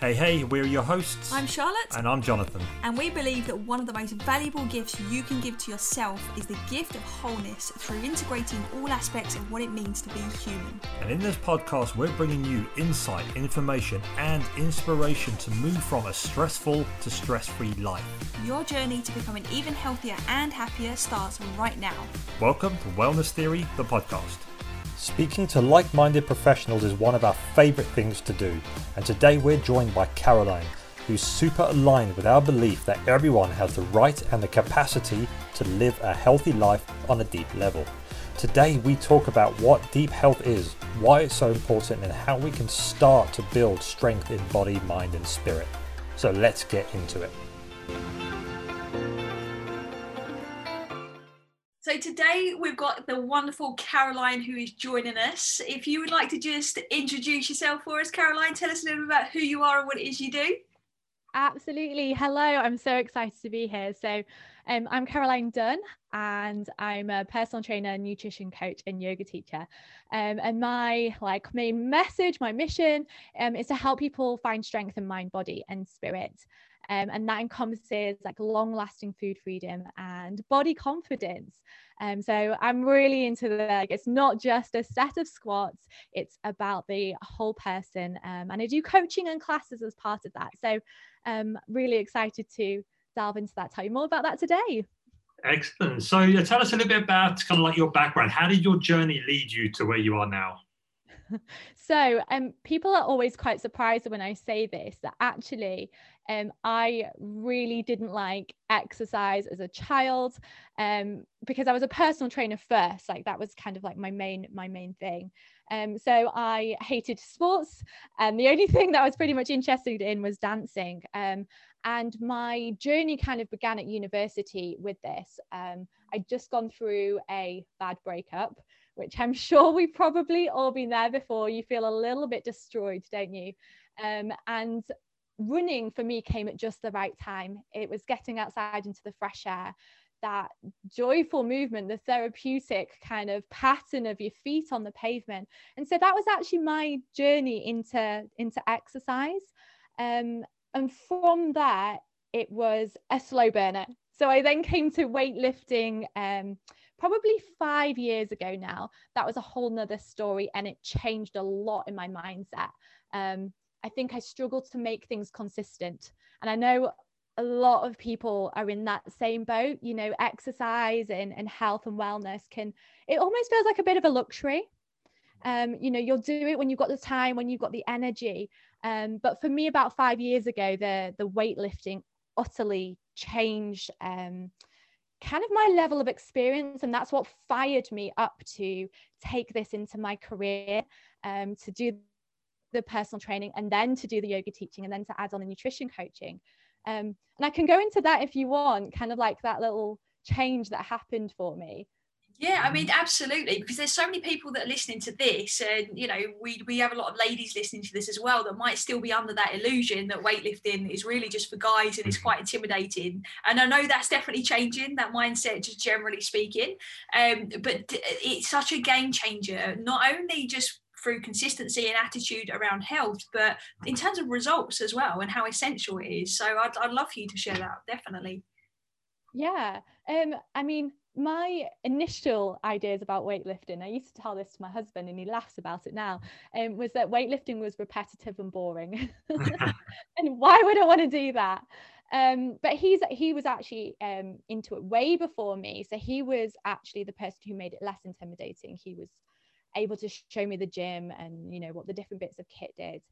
Hey, hey, we're your hosts. I'm Charlotte, And I'm Jonathan. and we believe that one of the most valuable gifts you can give to yourself is the gift of wholeness through integrating all aspects of what it means to be human. And in this podcast, we're bringing you insight, information, and inspiration to move from a stressful to stress free life. Your journey to becoming even healthier and happier starts right now. Welcome to Wellness Theory, the podcast. Speaking to like minded professionals is one of our favourite things to do, and today we're joined by Caroline, who's super aligned with our belief that everyone has the right and the capacity to live a healthy life on a deep level. Today we talk about what deep health is, why it's so important, and how we can start to build strength in body, mind, and spirit. So let's get into it. So today we've got the wonderful Caroline who is joining us. If you would like to just introduce yourself for us, Caroline, tell us a little bit about who you are and what it is you do. Absolutely. Hello, I'm so excited to be here. So, um, I'm Caroline Dunne, and I'm a personal trainer, nutrition coach, and yoga teacher. Um, and my like main message, my mission, um, is to help people find strength in mind, body, and spirit. Um, and that encompasses like long-lasting food freedom and body confidence. Um, so I'm really into the like it's not just a set of squats; it's about the whole person. Um, and I do coaching and classes as part of that. So um, really excited to delve into that. Tell you more about that today. Excellent. So, yeah, tell us a little bit about kind of like your background. How did your journey lead you to where you are now? So, um, people are always quite surprised when I say this that actually, um, I really didn't like exercise as a child, um, because I was a personal trainer first. Like that was kind of like my main my main thing. Um, so I hated sports, and the only thing that I was pretty much interested in was dancing. Um, and my journey kind of began at university with this. Um, I'd just gone through a bad breakup which I'm sure we've probably all been there before. You feel a little bit destroyed, don't you? Um, and running for me came at just the right time. It was getting outside into the fresh air, that joyful movement, the therapeutic kind of pattern of your feet on the pavement. And so that was actually my journey into, into exercise. Um, and from there, it was a slow burner. So I then came to weightlifting. Um, probably five years ago now that was a whole nother story and it changed a lot in my mindset. Um, i think i struggled to make things consistent. And i know a lot of people are in that same boat you know exercise and, and health and wellness can it almost feels like a bit of a luxury. Um, you know you'll do it when you've got the time when you've got the energy. Um, but for me about five years ago the the weightlifting utterly changed um, kind of my level of experience and that's what fired me up to take this into my career um, to do the personal training and then to do the yoga teaching and then to add on the nutrition coaching. Um, and i can go into that if you want kind of like that little change that happened for me Yeah, I mean, absolutely, because there's so many people that are listening to this, and you know, we we have a lot of ladies listening to this as well that might still be under that illusion that weightlifting is really just for guys and it's quite intimidating. And I know that's definitely changing that mindset, just generally speaking. Um, but it's such a game changer, not only just through consistency and attitude around health, but in terms of results as well and how essential it is. So I'd, I'd love for you to share that, definitely. Yeah. Um, I mean, my initial ideas about weightlifting, I used to tell this to my husband and he laughs about it now, um, was that weightlifting was repetitive and boring. and why would I want to do that? Um, but he's he was actually um, into it way before me. So he was actually the person who made it less intimidating. He was able to show me the gym and you know what the different bits of kit did.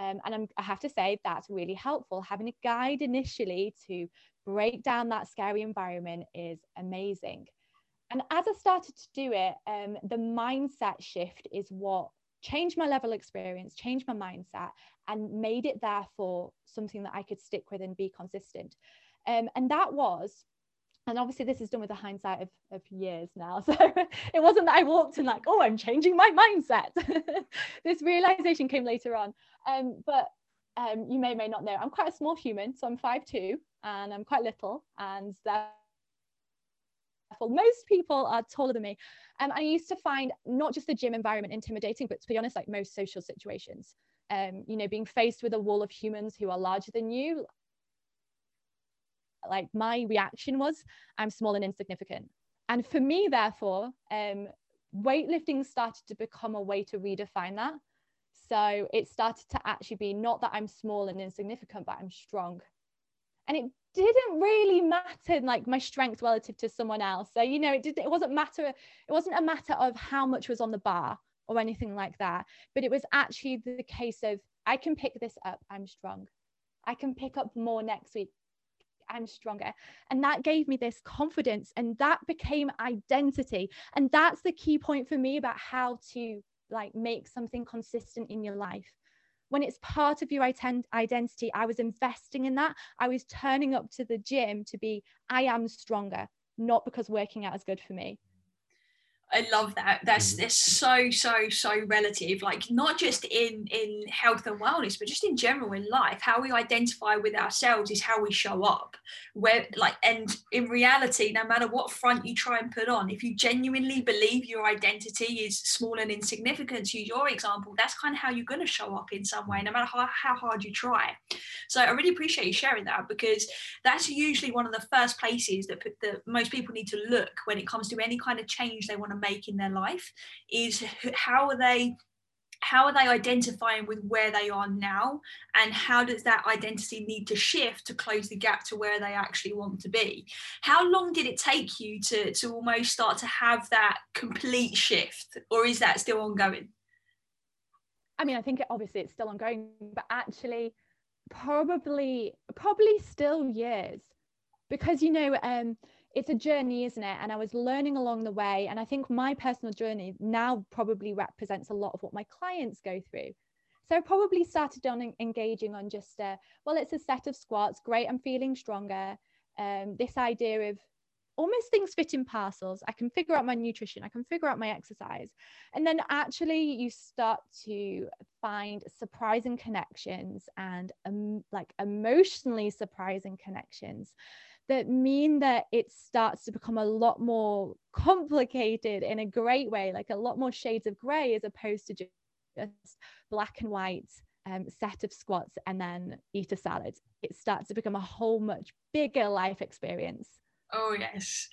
Um, and I'm, I have to say that's really helpful. Having a guide initially to break down that scary environment is amazing. And as I started to do it, um, the mindset shift is what changed my level experience, changed my mindset, and made it therefore something that I could stick with and be consistent. Um, and that was and obviously this is done with the hindsight of, of years now so it wasn't that i walked in like oh i'm changing my mindset this realization came later on um, but um, you may may not know i'm quite a small human so i'm 5'2 and i'm quite little and therefore most people are taller than me um, i used to find not just the gym environment intimidating but to be honest like most social situations um, you know, being faced with a wall of humans who are larger than you, like my reaction was, I'm small and insignificant. And for me, therefore, um, weightlifting started to become a way to redefine that. So it started to actually be not that I'm small and insignificant, but I'm strong. And it didn't really matter like my strength relative to someone else. So, you know, it did it wasn't matter, it wasn't a matter of how much was on the bar or anything like that. But it was actually the case of I can pick this up, I'm strong. I can pick up more next week. I'm stronger. And that gave me this confidence and that became identity. And that's the key point for me about how to like make something consistent in your life. When it's part of your identity, I was investing in that. I was turning up to the gym to be, I am stronger, not because working out is good for me. I love that. That's mm. it's so so so relative. Like not just in in health and wellness, but just in general in life. How we identify with ourselves is how we show up. Where like and in reality, no matter what front you try and put on, if you genuinely believe your identity is small and insignificant, to use your example, that's kind of how you're going to show up in some way, no matter how, how hard you try. So I really appreciate you sharing that because that's usually one of the first places that, that most people need to look when it comes to any kind of change they want to make in their life is how are they how are they identifying with where they are now? And how does that identity need to shift to close the gap to where they actually want to be? How long did it take you to to almost start to have that complete shift or is that still ongoing? I mean i think obviously it's still ongoing but actually probably probably still years. Because you know um it's a journey, isn't it? And I was learning along the way. And I think my personal journey now probably represents a lot of what my clients go through. So I probably started on engaging on just, uh, well, it's a set of squats. Great, I'm feeling stronger. Um, this idea of almost things fit in parcels. I can figure out my nutrition, I can figure out my exercise. And then actually, you start to find surprising connections and um, like emotionally surprising connections that mean that it starts to become a lot more complicated in a great way, like a lot more shades of gray as opposed to just black and white um, set of squats and then eat a salad. It starts to become a whole much bigger life experience. Oh, yes.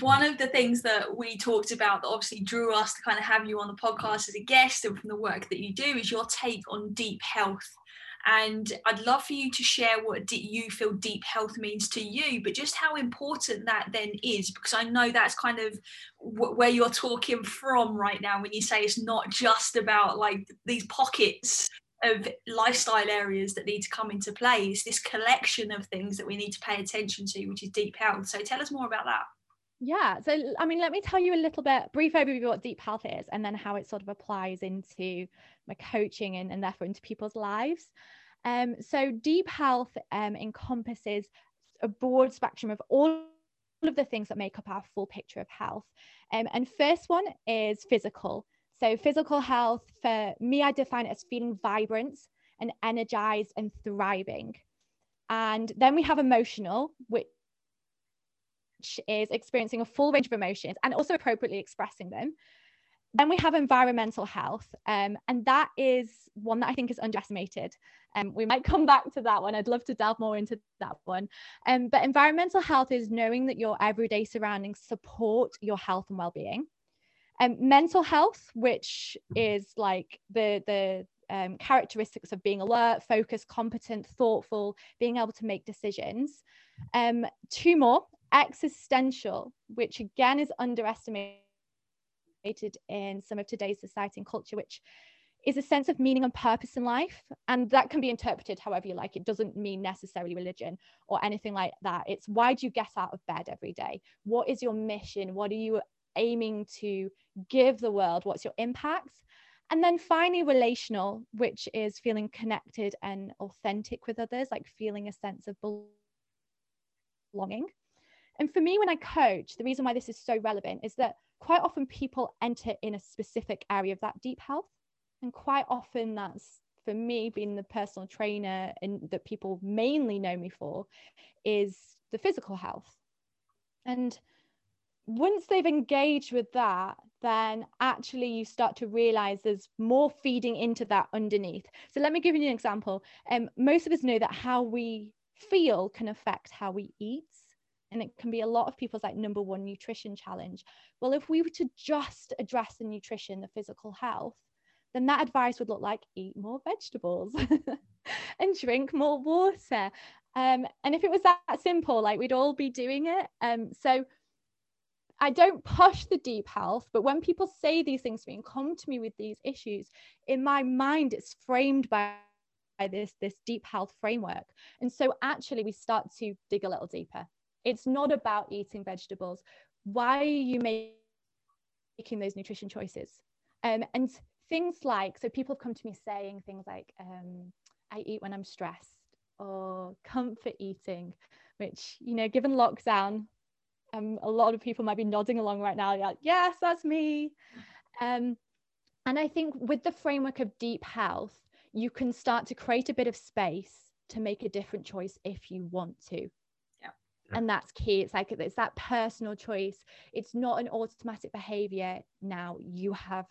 One of the things that we talked about that obviously drew us to kind of have you on the podcast as a guest and from the work that you do is your take on deep health and I'd love for you to share what you feel deep health means to you, but just how important that then is, because I know that's kind of where you're talking from right now when you say it's not just about like these pockets of lifestyle areas that need to come into play. It's this collection of things that we need to pay attention to, which is deep health. So tell us more about that. Yeah. So, I mean, let me tell you a little bit, brief overview of what deep health is and then how it sort of applies into my coaching and, and therefore into people's lives. Um, so, deep health um, encompasses a broad spectrum of all of the things that make up our full picture of health. Um, and first one is physical. So, physical health, for me, I define it as feeling vibrant and energized and thriving. And then we have emotional, which is experiencing a full range of emotions and also appropriately expressing them. Then we have environmental health, um, and that is one that I think is underestimated. Um, we might come back to that one. I'd love to delve more into that one. Um, but environmental health is knowing that your everyday surroundings support your health and well-being. Um, mental health, which is like the the um, characteristics of being alert, focused, competent, thoughtful, being able to make decisions. Um, two more, existential, which again is underestimated in some of today's society and culture, which is a sense of meaning and purpose in life. And that can be interpreted however you like. It doesn't mean necessarily religion or anything like that. It's why do you get out of bed every day? What is your mission? What are you aiming to give the world? What's your impact? And then finally, relational, which is feeling connected and authentic with others, like feeling a sense of belonging. And for me, when I coach, the reason why this is so relevant is that quite often people enter in a specific area of that deep health. And quite often that's for me being the personal trainer and that people mainly know me for is the physical health. And once they've engaged with that, then actually you start to realize there's more feeding into that underneath. So let me give you an example. Um, most of us know that how we feel can affect how we eat. And it can be a lot of people's like number one nutrition challenge. Well, if we were to just address the nutrition, the physical health, then that advice would look like eat more vegetables and drink more water. Um, and if it was that simple, like we'd all be doing it. Um, so I don't push the deep health, but when people say these things to me and come to me with these issues, in my mind, it's framed by this this deep health framework and so actually we start to dig a little deeper it's not about eating vegetables why are you making those nutrition choices um, and things like so people have come to me saying things like um, i eat when i'm stressed or comfort eating which you know given lockdown um, a lot of people might be nodding along right now. Like, yes, that's me. Um, and I think with the framework of deep health, you can start to create a bit of space to make a different choice if you want to. And that's key. It's like it's that personal choice. It's not an automatic behavior. Now you have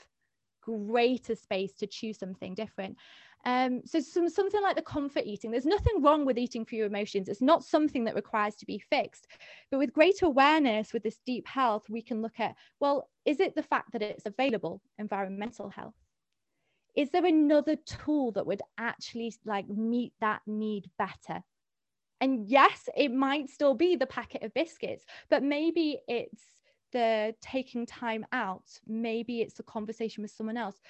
greater space to choose something different. Um, so some, something like the comfort eating, there's nothing wrong with eating for your emotions. It's not something that requires to be fixed. But with greater awareness, with this deep health, we can look at, well, is it the fact that it's available, environmental health? Is there another tool that would actually like meet that need better? And yes, it might still be the packet of biscuits, but maybe it's the taking time out. Maybe it's a conversation with someone else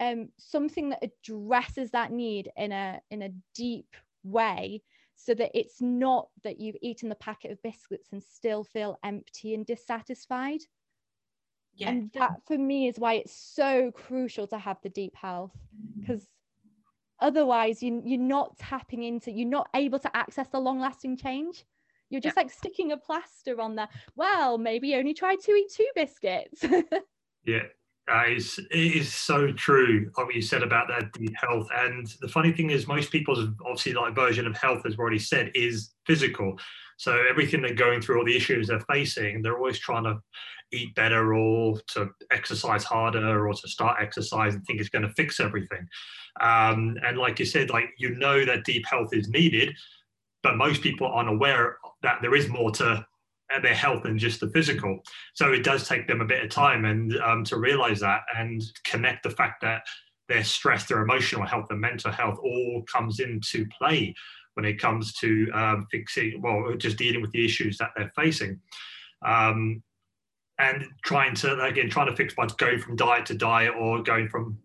um, something that addresses that need in a in a deep way so that it's not that you've eaten the packet of biscuits and still feel empty and dissatisfied yeah. and that for me is why it's so crucial to have the deep health because otherwise you, you're not tapping into you're not able to access the long lasting change. You're just yeah. like sticking a plaster on there. Well maybe only try to eat two biscuits. Yeah uh, is is so true what you said about that deep health. And the funny thing is most people's obviously like version of health as we already said is physical. So everything they're going through all the issues they're facing they're always trying to eat better or to exercise harder or to start exercise and think it's going to fix everything. Um, and like you said like you know that deep health is needed but most people aren't aware that there is more to their health than just the physical. So it does take them a bit of time and um, to realize that and connect the fact that their stress, their emotional health, and mental health all comes into play when it comes to um, fixing, well, just dealing with the issues that they're facing. Um, and trying to, again, trying to fix by going from diet to diet or going from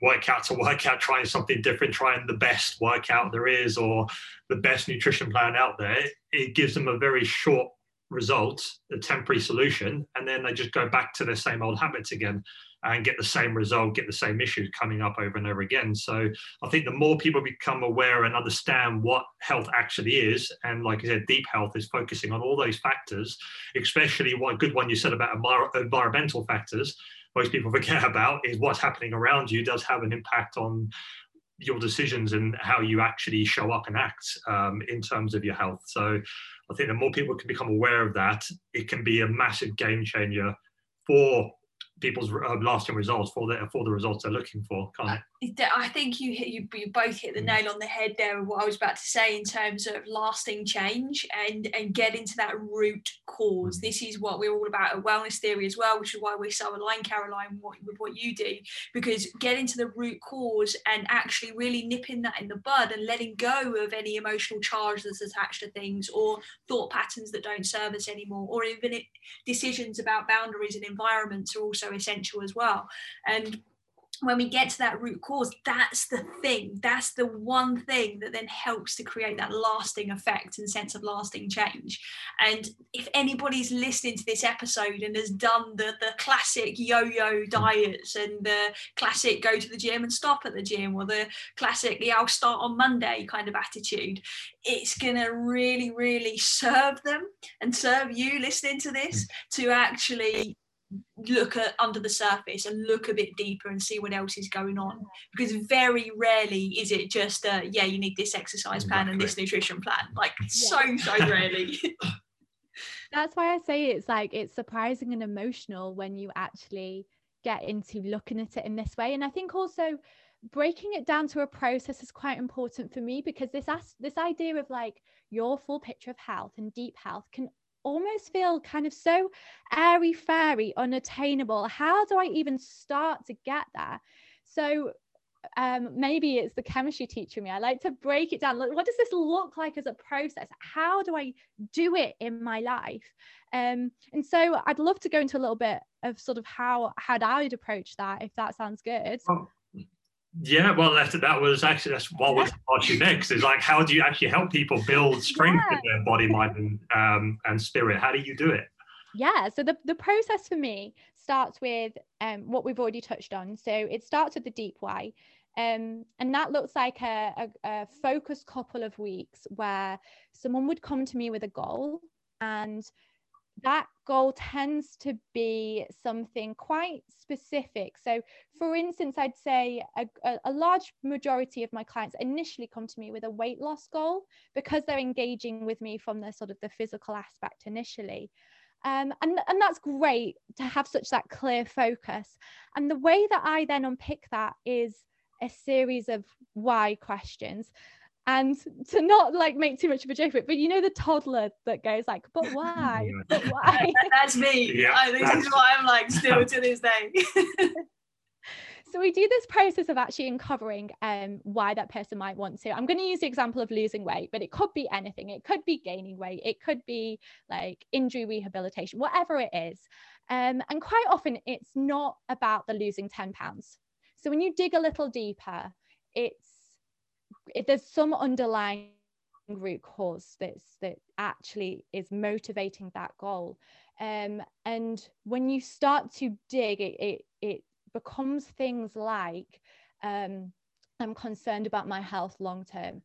workout to workout, trying something different, trying the best workout there is or the best nutrition plan out there, it gives them a very short result, a temporary solution, and then they just go back to their same old habits again and get the same result, get the same issues coming up over and over again. So I think the more people become aware and understand what health actually is, and like I said, deep health is focusing on all those factors, especially what good one you said about environmental factors. Most people forget about is what's happening around you does have an impact on your decisions and how you actually show up and act um, in terms of your health. So I think the more people can become aware of that, it can be a massive game changer for people's uh, lasting results for the for the results they're looking for. Can't I think you hit, you, you both hit the mm. nail on the head there of what I was about to say in terms of lasting change and and get into that root cause. Mm. This is what we're all about at Wellness Theory as well, which is why we're so aligned, Caroline, what, with what you do. Because get into the root cause and actually really nipping that in the bud and letting go of any emotional charge that's attached to things or thought patterns that don't serve us anymore, or even it, decisions about boundaries and environments are also essential as well. And when we get to that root cause, that's the thing, that's the one thing that then helps to create that lasting effect and sense of lasting change. And if anybody's listening to this episode and has done the, the classic yo yo diets and the classic go to the gym and stop at the gym, or the classic, yeah, I'll start on Monday kind of attitude, it's going to really, really serve them and serve you listening to this mm. to actually look at under the surface and look a bit deeper and see what else is going on because very rarely is it just uh, yeah you need this exercise plan exactly. and this nutrition plan like yeah. so so rarely That's why I say it's like it's surprising and emotional when you actually get into looking at it in this way. And I think also breaking it down to a process is quite important for me because this this idea of like your full picture of health and deep health can almost feel kind of so airy fairy unattainable how do i even start to get there so um, maybe it's the chemistry teacher me. I like to break it down. What does this look like as a process? How do I do it in my life? Um, and so I'd love to go into a little bit of sort of how how I'd approach that, if that sounds good. Yeah, well, that, that was actually that's what was ask you next. Is like, how do you actually help people build strength yeah. in their body, mind, and um, and spirit? How do you do it? Yeah, so the the process for me starts with um, what we've already touched on. So it starts with the deep why. Um, and that looks like a, a, a focused couple of weeks where someone would come to me with a goal and that goal tends to be something quite specific. So, for instance, I'd say a, a, large majority of my clients initially come to me with a weight loss goal because they're engaging with me from the sort of the physical aspect initially. Um, and, and that's great to have such that clear focus. And the way that I then unpick that is a series of why questions and to not like make too much of a joke of it, but you know the toddler that goes like, "But why? but why?" That's me. Yeah, I, this is what I'm like still to this day. so we do this process of actually uncovering um, why that person might want to. I'm going to use the example of losing weight, but it could be anything. It could be gaining weight. It could be like injury rehabilitation, whatever it is. Um, and quite often, it's not about the losing 10 pounds. So when you dig a little deeper, it's if there's some underlying root cause that's that actually is motivating that goal. Um, and when you start to dig, it it, it becomes things like um, I'm concerned about my health long term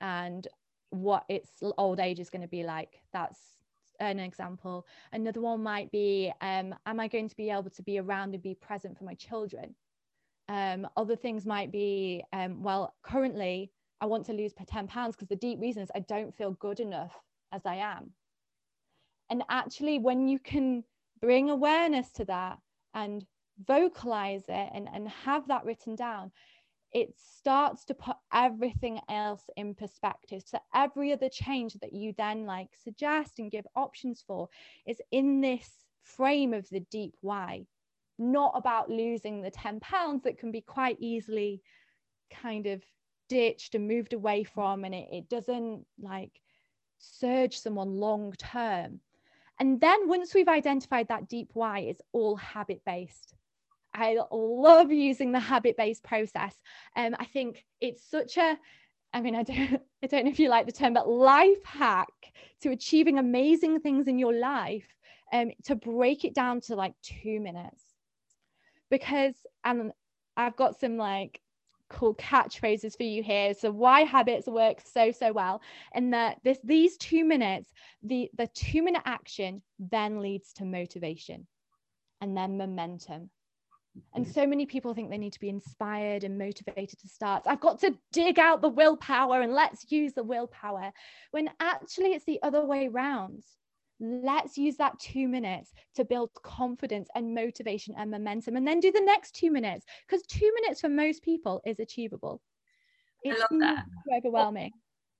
and what its old age is going to be like. That's an example. Another one might be um, Am I going to be able to be around and be present for my children? Um, other things might be, um, well, currently I want to lose 10 pounds because the deep reason is I don't feel good enough as I am. And actually, when you can bring awareness to that and vocalize it and, and have that written down, it starts to put everything else in perspective. So every other change that you then like suggest and give options for is in this frame of the deep why not about losing the 10 pounds that can be quite easily kind of ditched and moved away from and it, it doesn't like surge someone long term. And then once we've identified that deep why it's all habit based i love using the habit based process. And um, i think it's such a I mean, I don't, I don't know if you like the term, but life hack to achieving amazing things in your life, um, to break it down to like two minutes because and I've got some like cool catchphrases for you here. So why habits work so so well, and that this these two minutes, the the two minute action then leads to motivation, and then momentum. And so many people think they need to be inspired and motivated to start. I've got to dig out the willpower and let's use the willpower. When actually it's the other way around let's use that two minutes to build confidence and motivation and momentum and then do the next two minutes because two minutes for most people is achievable. It's I love that. overwhelming.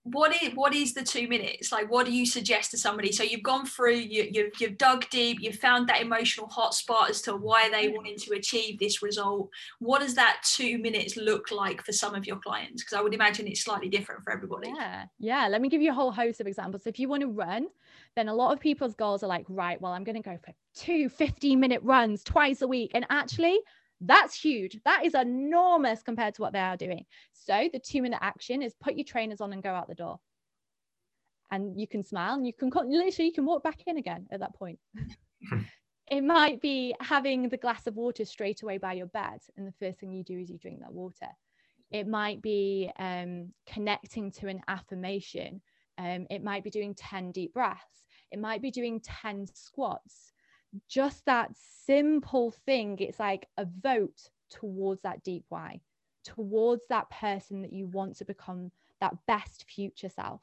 What is what is the two minutes? Like what do you suggest to somebody? So you've gone through you, you've, you've dug deep you've found that emotional hotspot as to why they mm-hmm. wanted to achieve this result. What does that two minutes look like for some of your clients? Because i would imagine it's slightly different for everybody. Yeah yeah let me give you a whole host of examples. So if you want to run then a lot of people's goals are like right well i'm going to go for two 15 minute runs twice a week and actually that's huge. That is enormous compared to what they are doing. So the two minute action is put your trainers on and go out the door. And you can smile and you can literally you can walk back in again at that point. it might be having the glass of water straight away by your bed, and the first thing you do is you drink that water. It might be um, connecting to an affirmation. Um, it might be doing 10 deep breaths. It might be doing 10 squats just that simple thing, it's like a vote towards that deep why, towards that person that you want to become that best future self.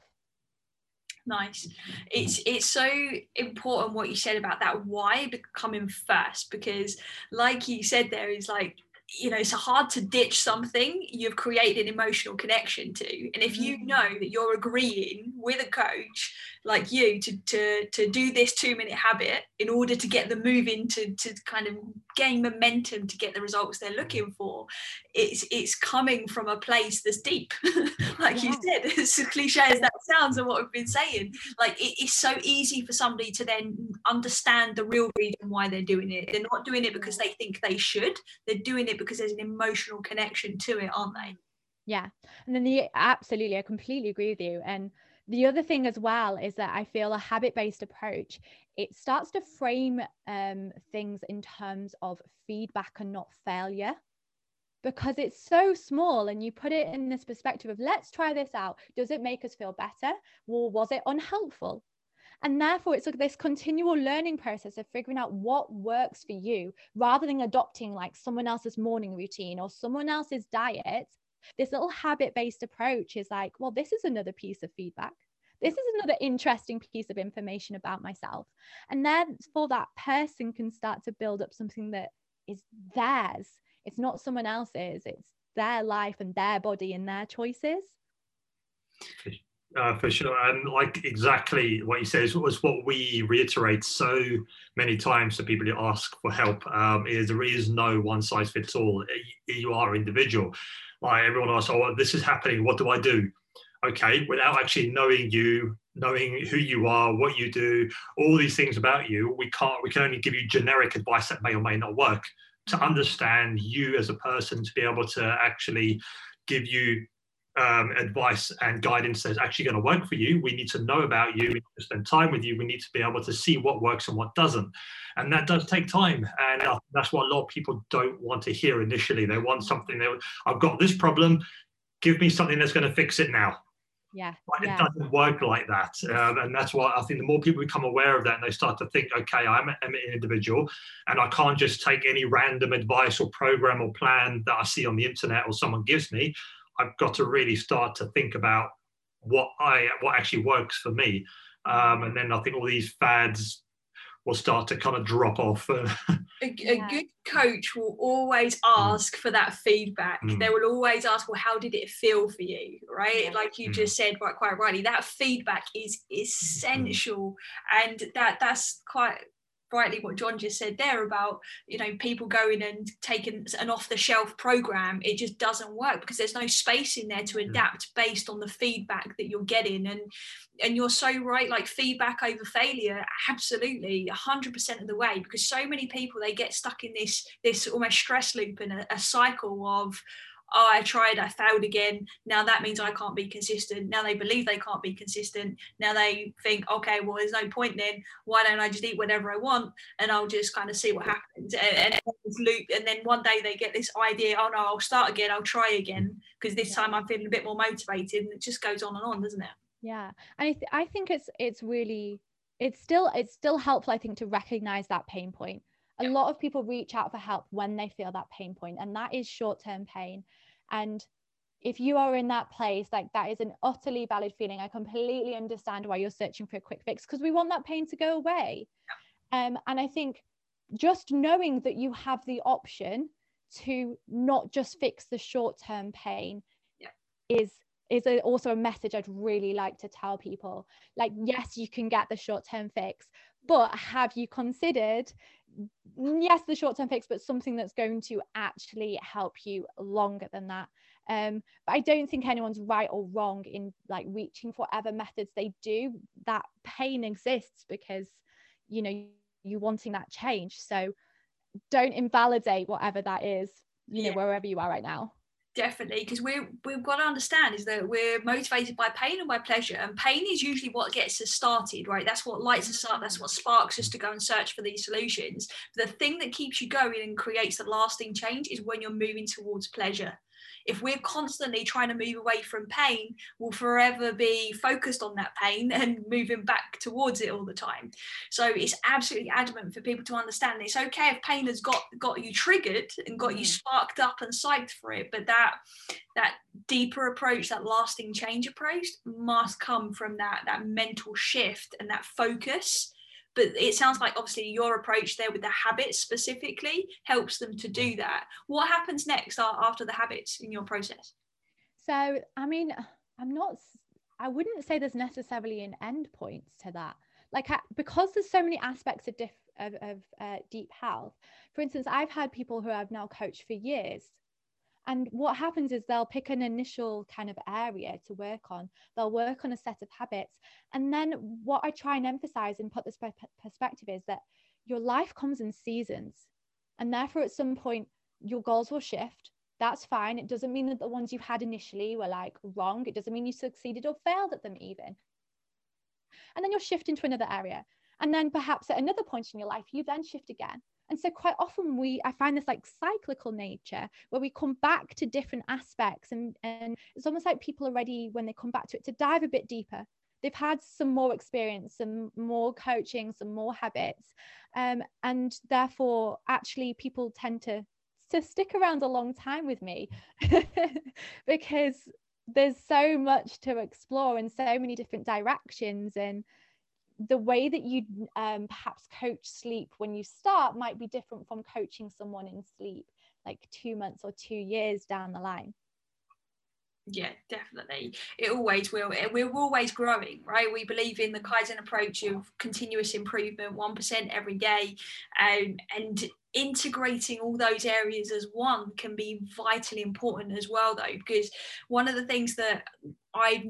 Nice. It's it's so important what you said about that why coming first because like you said there is like you know it's hard to ditch something you've created an emotional connection to. And if you know mm. that you're agreeing with a coach like you to to to do this two minute habit in order to get them moving to to kind of gain momentum to get the results they're looking for it's it's coming from a place that's deep. Like yeah. you said as cliche as that sounds and what we've been saying like it's so easy for somebody to then understand the real reason why they're doing it. They're not doing it because they think they should. They're doing it because there's an emotional connection to it aren't they yeah and then the absolutely i completely agree with you and the other thing as well is that I feel a habit based approach, it starts to frame um, things in terms of feedback and not failure because it's so small and you put it in this perspective of let's try this out. Does it make us feel better? or was it unhelpful? And therefore, it's like this continual learning process of figuring out what works for you rather than adopting like someone else's morning routine or someone else's diet this little habit based approach is like, well, this is another piece of feedback. This is another interesting piece of information about myself. And then for that person can start to build up something that is theirs. It's not someone else's, it's their life and their body and their choices. Uh, for sure, and like exactly what you said is, was what we reiterate so many times to people who ask for help. Um, is there is no one size fits all. You are individual. Like everyone asks, oh, this is happening. What do I do? Okay, without actually knowing you, knowing who you are, what you do, all these things about you, we can't. We can only give you generic advice that may or may not work. To understand you as a person, to be able to actually give you um, advice and guidance that's actually going to work for you. We need to know about you. We need to spend time with you. We need to be able to see what works and what doesn't. And that does take time. And that's what a lot of people don't want to hear initially. They want something that I've got this problem. Give me something that's going to fix it now. Yeah. But yeah. it doesn't work like that. Um, and that's why I think the more people become aware of that and they start to think, okay, I'm, I'm an individual and I can't just take any random advice or program or plan that I see on the internet or someone gives me. I've got to really start to think about what I what actually works for me. Um, and then I think all these fads will start to kind of drop off. a, a yeah. good coach will always mm. ask mm. for that feedback. Mm. They will always ask, "Well, how did it feel for you?" Right, yeah. like you mm. just said, quite quite rightly. That feedback is mm. essential, and that that's quite rightly what John just said there about you know people going and taking an off the shelf program it just doesn't work because there's no space in there to adapt based on the feedback that you're getting. And and you're so right like feedback over failure absolutely 100% of the way because so many people they get stuck in this this almost stress loop and a, a cycle of oh, I tried, I failed again. Now that means I can't be consistent. Now they believe they can't be consistent. Now they think, okay, well, there's no point then. Why don't I just eat whatever I want and I'll just kind of see what happens? And, and loop. And then one day they get this idea, oh no, I'll start again, I'll try again because this time I'm feeling a bit more motivated. And it just goes on and on, doesn't it? Yeah, and I, th- I think it's it's really it's still it's still helpful. I think to recognize that pain point a lot of people reach out for help when they feel that pain point and that is short-term pain. And if you are in that place like that is an utterly valid feeling. I completely understand why you're searching for a quick fix because we want that pain to go away. Um, and i think just knowing that you have the option to not just fix the short-term pain yeah. is is a, also a message I'd really like to tell people. Like, yes, you can get the short term fix, but have you considered yes the short term fix but something that's going to actually help you longer than that. Um, but i don't think anyone's right or wrong in like reaching for whatever methods they do. That pain exists because you know you wanting that change. So don't invalidate whatever that is you know wherever you are right now definitely because we we've got to understand is that we're motivated by pain and by pleasure and pain is usually what gets us started right? That's what lights us up that's what sparks us to go and search for these solutions. The thing that keeps you going and creates the lasting change is when you're moving towards pleasure if we're constantly trying to move away from pain we'll forever be focused on that pain and moving back towards it all the time so it's absolutely adamant for people to understand it's okay if pain has got got you triggered and got mm. you sparked up and psyched for it but that that deeper approach that lasting change approach must come from that that mental shift and that focus but it sounds like obviously your approach there with the habits specifically helps them to do that. What happens next after the habits in your process? So i mean i'm not i wouldn't say there's necessarily an end point to that. Like because there's so many aspects of, diff, of, of uh, deep health. For instance i've had people who i've now coached for years and what happens is they'll pick an initial kind of area to work on. They'll work on a set of habits. And then what I try and emphasize and put this perspective is that your life comes in seasons. And therefore, at some point, your goals will shift. That's fine. It doesn't mean that the ones you had initially were like wrong. It doesn't mean you succeeded or failed at them, even. And then you'll shift into another area. And then perhaps at another point in your life, you then shift again. And so quite often we I find this like cyclical nature where we come back to different aspects and, and it's almost like people are ready when they come back to it to dive a bit deeper. They've had some more experience, some more coaching, some more habits. Um, and therefore actually people tend to to stick around a long time with me because there's so much to explore and so many different directions and the way that you um, perhaps coach sleep when you start might be different from coaching someone in sleep like two months or two years down the line. Yeah definitely. It always will we're always growing right? We believe in the kaizen approach of continuous improvement 1% every day um, and integrating all those areas as one can be vitally important as well though because one of the things that i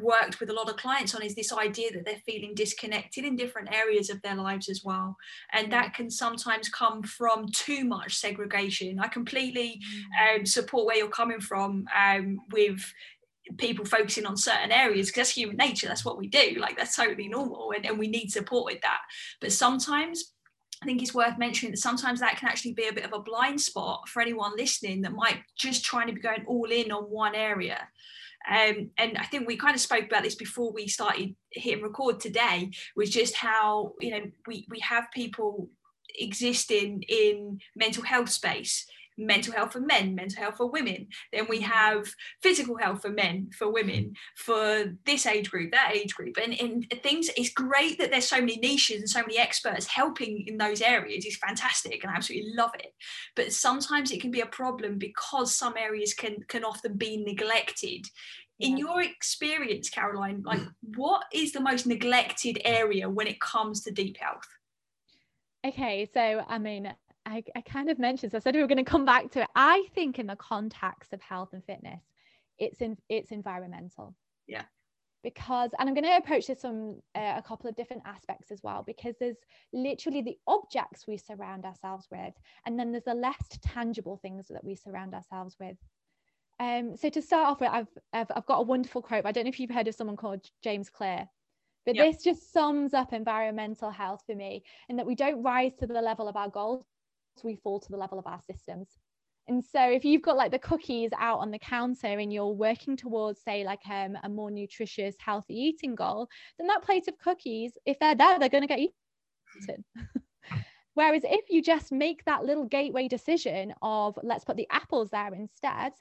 worked with a lot of clients on is this idea that they're feeling disconnected in different areas of their lives as well and that can sometimes come from too much segregation i completely mm. um, support where you're coming from um, with people focusing on certain areas because that's human nature that's what we do like that's totally normal and, and we need support with that but sometimes I think it's worth mentioning that sometimes that can actually be a bit of a blind spot for anyone listening that might just trying to be going all in on one area. Um, and I think we kind of spoke about this before we started hitting record today, was just how you know we we have people existing in mental health space mental health for men, mental health for women. Then we mm. have physical health for men, for women, for this age group, that age group. And, and things, it's great that there's so many niches and so many experts helping in those areas. It's fantastic and I absolutely love it. But sometimes it can be a problem because some areas can can often be neglected in your experience caroline like what is the most neglected area when it comes to deep health okay so i mean I, I kind of mentioned so i said we were going to come back to it i think in the context of health and fitness it's in it's environmental yeah because and i'm going to approach this from uh, a couple of different aspects as well because there's literally the objects we surround ourselves with and then there's the less tangible things that we surround ourselves with um, so to start off with, I've, I've, I've got a wonderful quote. I don't know if you've heard of someone called James Clear, but yep. this just sums up environmental health for me, in that we don't rise to the level of our goals, we fall to the level of our systems. And so if you've got like the cookies out on the counter and you're working towards, say, like um, a more nutritious, healthy eating goal, then that plate of cookies, if they're there, they're going to get eaten. Whereas if you just make that little gateway decision of let's put the apples there instead,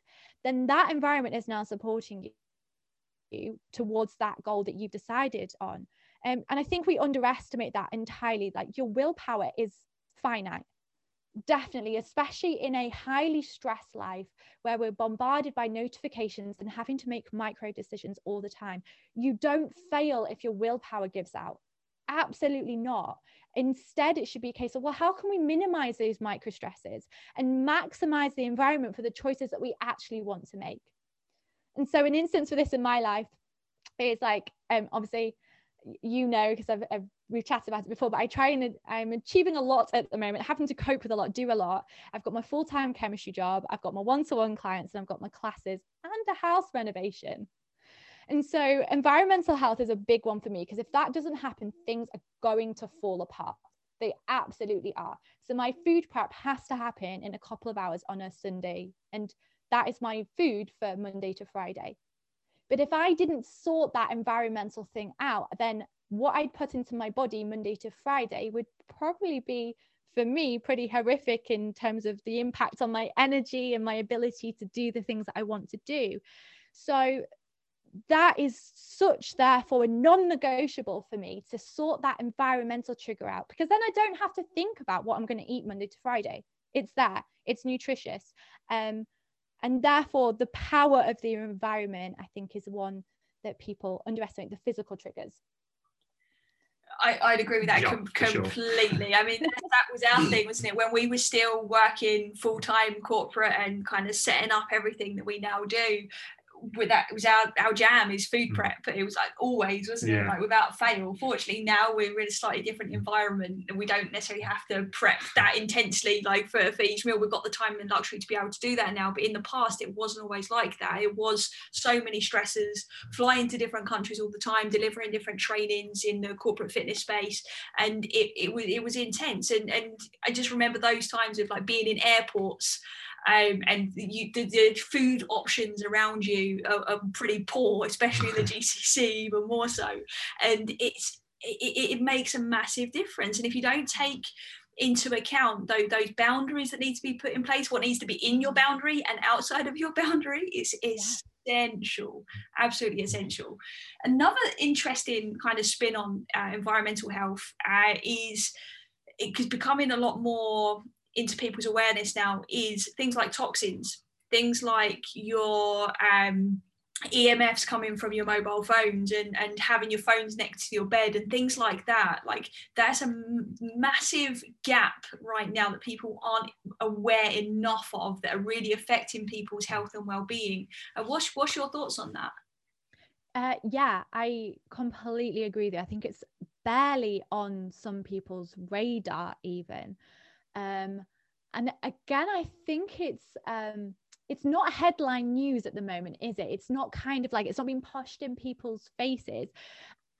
then that environment is now supporting you towards that goal that you've decided on. Um, and I think we underestimate that entirely. Like your willpower is finite. Definitely, especially in a highly stressed life where we're bombarded by notifications and having to make micro decisions all the time. You don't fail if your willpower gives out. Absolutely not. Instead, it should be a case of, well, how can we minimize those micro stresses and maximize the environment for the choices that we actually want to make? And so, an instance for this in my life is like, um, obviously, you know, because I've, I've, we've chatted about it before, but I try and I'm achieving a lot at the moment, having to cope with a lot, do a lot. I've got my full time chemistry job, I've got my one to one clients, and I've got my classes and a house renovation. And so environmental health is a big one for me because if that doesn't happen, things are going to fall apart. They absolutely are. So my food prep has to happen in a couple of hours on a Sunday. And that is my food for Monday to Friday. But if I didn't sort that environmental thing out, then what I'd put into my body Monday to Friday would probably be for me pretty horrific in terms of the impact on my energy and my ability to do the things that I want to do. So that is such therefore a non-negotiable for me to sort that environmental trigger out because then I don't have to think about what I'm going to eat Monday to Friday. It's there, it's nutritious. Um, and therefore the power of the environment, I think, is one that people underestimate the physical triggers. I, I'd agree with that yeah, com- completely. Sure. I mean, that, that, was our thing, wasn't it? When we were still working full time corporate and kind of setting up everything that we now do, with that it was our, our jam is food mm. prep but it was like always wasn't yeah. it like without fail. Fortunately now we're in a slightly different environment and we don't necessarily have to prep that intensely like for, for each meal. We've got the time and luxury to be able to do that now but in the past it wasn't always like that. It was so many stresses flying to different countries all the time delivering different trainings in the corporate fitness space and it, it was it was intense. And and I just remember those times of like being in airports um, and you, the, the, food options around you are, are, pretty poor, especially in the GCC, even more so. And it's it, it makes a massive difference. And if you don't take into account those, those boundaries that need to be put in place, what needs to be in your boundary and outside of your boundary is is essential, absolutely essential. Another interesting kind of spin on uh, environmental health uh, is it's becoming a lot more into people's awareness now is things like toxins, things like your um, EMFs coming from your mobile phones and, and having your phones next to your bed and things like that. Like there's a m- massive gap right now that people aren't aware enough of that are really affecting people's health and well-being. Uh, what's what's your thoughts on that? Uh, yeah, I completely agree there. I think it's barely on some people's radar even. Um, and again, I think it's um, it's not headline news at the moment, is it? It's not kind of like it's not being pushed in people's faces.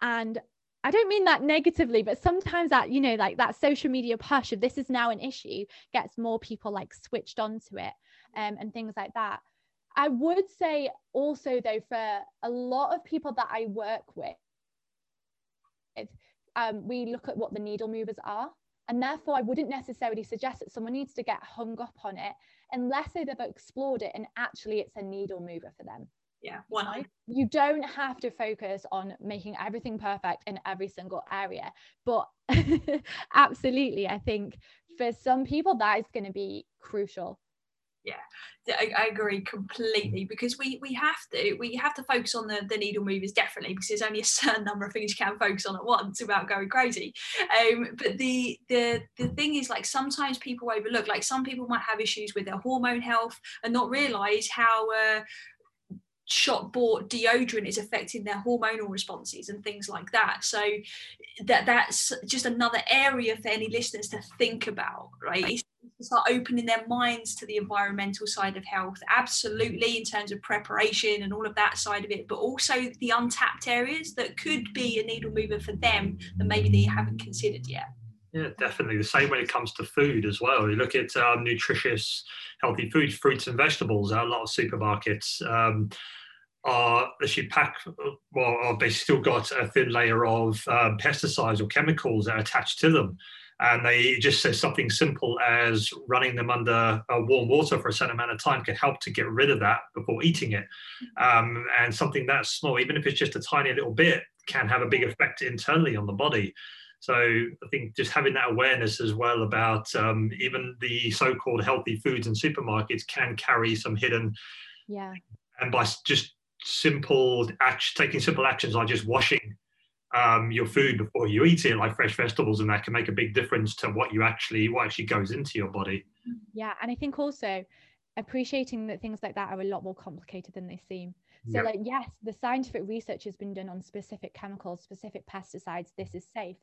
And I don't mean that negatively, but sometimes that, you know, like that social media push of this is now an issue gets more people like switched onto it um, and things like that. I would say also, though, for a lot of people that I work with, um, we look at what the needle movers are. And therefore, I wouldn't necessarily suggest that someone needs to get hung up on it unless they've explored it and actually it's a needle mover for them. Yeah, one. You don't have to focus on making everything perfect in every single area. But absolutely, I think for some people, that is going to be crucial yeah. I, I, agree completely because we we have to we have to focus on the, the needle movers definitely because there's only a certain number of things you can focus on at once without going crazy. Um, but the the the thing is like sometimes people overlook like some people might have issues with their hormone health and not realize how uh, shop bought deodorant is affecting their hormonal responses and things like that. So that that's just another area for any listeners to think about right start opening their minds to the environmental side of health absolutely in terms of preparation and all of that side of it but also the untapped areas that could be a needle mover for them that maybe they haven't considered yet yeah, definitely. The same when it comes to food as well. You look at um, nutritious, healthy foods, fruits and vegetables. A lot of supermarkets um, are actually pack, well, they still got a thin layer of um, pesticides or chemicals that are attached to them and they just say something simple as running them under uh, warm water for a certain amount of time can help to get rid of that before eating it. Um, and something that small, even if it's just a tiny little bit, can have a big effect internally on the body. So I think just having that awareness as well about um, even the so-called healthy foods in supermarkets can carry some hidden. Yeah. And by just simple act, taking simple actions like just washing um, your food before you eat it, like fresh vegetables, and that can make a big difference to what you actually what actually goes into your body. Yeah, and I think also appreciating that things like that are a lot more complicated than they seem. So, like, yes, the scientific research has been done on specific chemicals, specific pesticides. This is safe.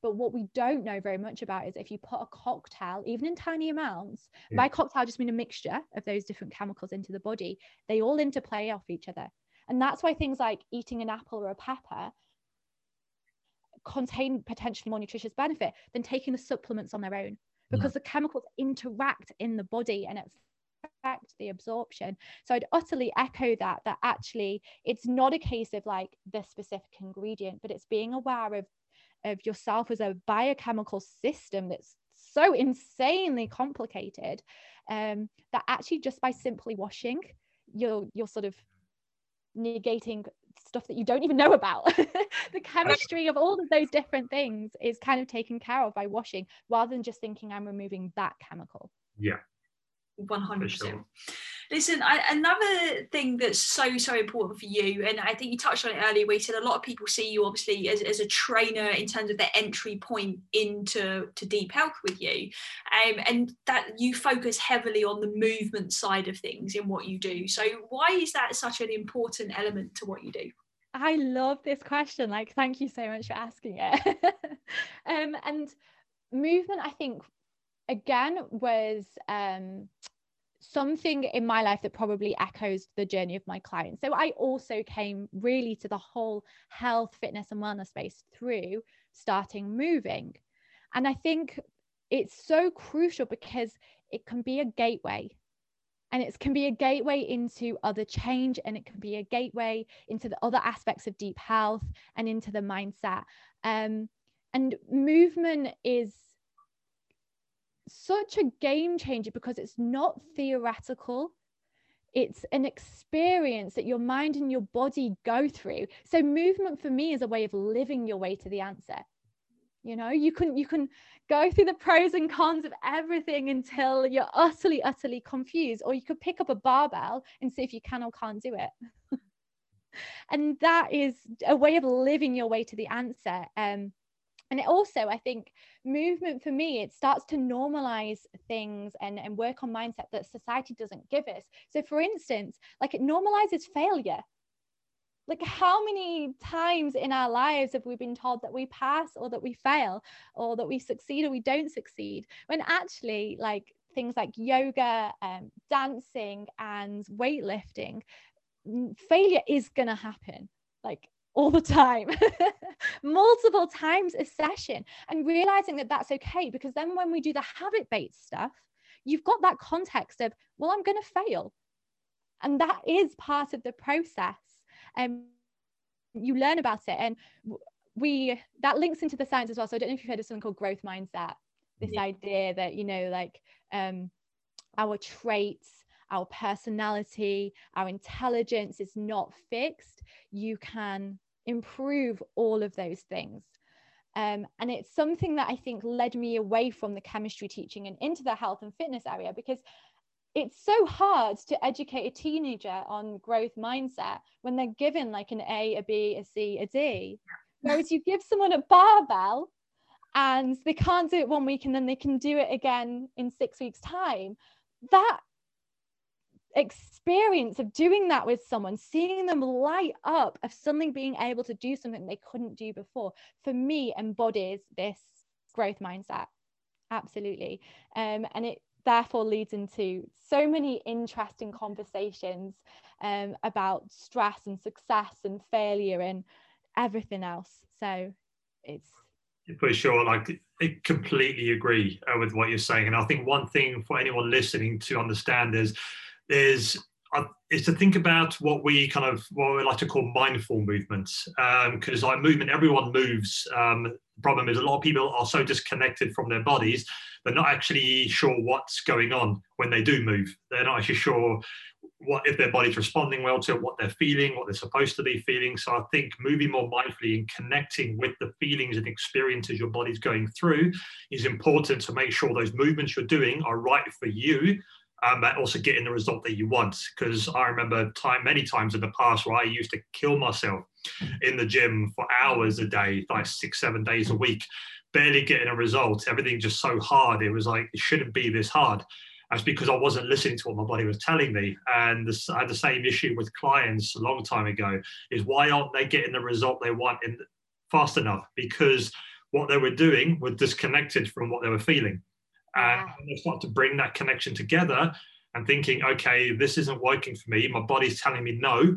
But what we don't know very much about is if you put a cocktail, even in tiny amounts, yeah. by cocktail, I just mean a mixture of those different chemicals into the body, they all interplay off each other. And that's why things like eating an apple or a pepper contain potentially more nutritious benefit than taking the supplements on their own because the chemicals interact in the body and affect the absorption. So i'd utterly echo that that actually it's not a case of like the specific ingredient but it's being aware of of yourself as a biochemical system that's so insanely complicated um, that actually just by simply washing you're you're sort of negating stuff that you don't even know about. The chemistry of all of those different things is kind of taken care of by washing rather than just thinking i'm removing that chemical. Yeah 100% sure. listen I, another thing that's so so important for you and i think you touched on it earlier where you said a lot of people see you obviously as, as a trainer in terms of their entry point into to deep health with you um, and that you focus heavily on the movement side of things in what you do so why is that such an important element to what you do I love this question. Like, thank you so much for asking it. um, and movement, I think, again was um, something in my life that probably echoes the journey of my clients. So I also came really to the whole health, fitness, and wellness space through starting moving. And I think it's so crucial because it can be a gateway. And it can be a gateway into other change, and it can be a gateway into the other aspects of deep health and into the mindset. Um, and movement is such a game changer because it's not theoretical. It's an experience that your mind and your body go through. So movement for me is a way of living your way to the answer. You know you can you can go through the pros and cons of everything until you're utterly utterly confused or you could pick up a barbell and see if you can or can't do it. And that is a way of living your way to the answer. Um and it also i think movement for me it starts to normalize things and, and work on mindset that society doesn't give us. So for instance like it normalizes failure. Like how many times in our lives have we been told that we pass or that we fail or that we succeed or we don't succeed? When actually like things like yoga um, dancing and weightlifting failure is going to happen. Like all the time, multiple times a session, and realizing that that's okay. Because then when we do the habit based stuff, you've got that context of, well, I'm going to fail. And that is part of the process. And um, you learn about it. And we, that links into the science as well. So I don't know if you've heard of something called growth mindset, this yeah. idea that, you know, like um, our traits, our personality, our intelligence is not fixed. You can improve all of those things. Um, and it's something that I think led me away from the chemistry teaching and into the health and fitness area because it's so hard to educate a teenager on growth mindset when they're given like an A, a B, a C, a D. Whereas you give someone a barbell and they can't do it one week and then they can do it again in six weeks' time. That experience of doing that with someone, seeing them light up of suddenly being able to do something they couldn't do before, for me embodies this growth mindset. Absolutely. Um, and it therefore leads into so many interesting conversations um, about stress and success and failure and everything else. So it's for sure like i completely agree uh, with what you're saying and i think one thing for anyone listening to understand is is uh, is to think about what we kind of what we like to call mindful movements because um, like movement everyone moves um, the problem is a lot of people are so disconnected from their bodies they're not actually sure what's going on when they do move. They're not actually sure what if their body's responding well to what they're feeling what they're supposed to be feeling. So i think moving more mindfully and connecting with the feelings and experiences your body's going through is important to make sure those movements you're doing are right for you um, but also getting the result that you want. Because I remember time many times in the past where I used to kill myself in the gym for hours a day, like six, seven days a week, barely getting a result. Everything just so hard. It was like it shouldn't be this hard. That's because I wasn't listening to what my body was telling me. And this, I had the same issue with clients a long time ago. Is why aren't they getting the result they want in fast enough? Because what they were doing was disconnected from what they were feeling and they start to bring that connection together and thinking, okay, this isn't working for me. My body's telling me no.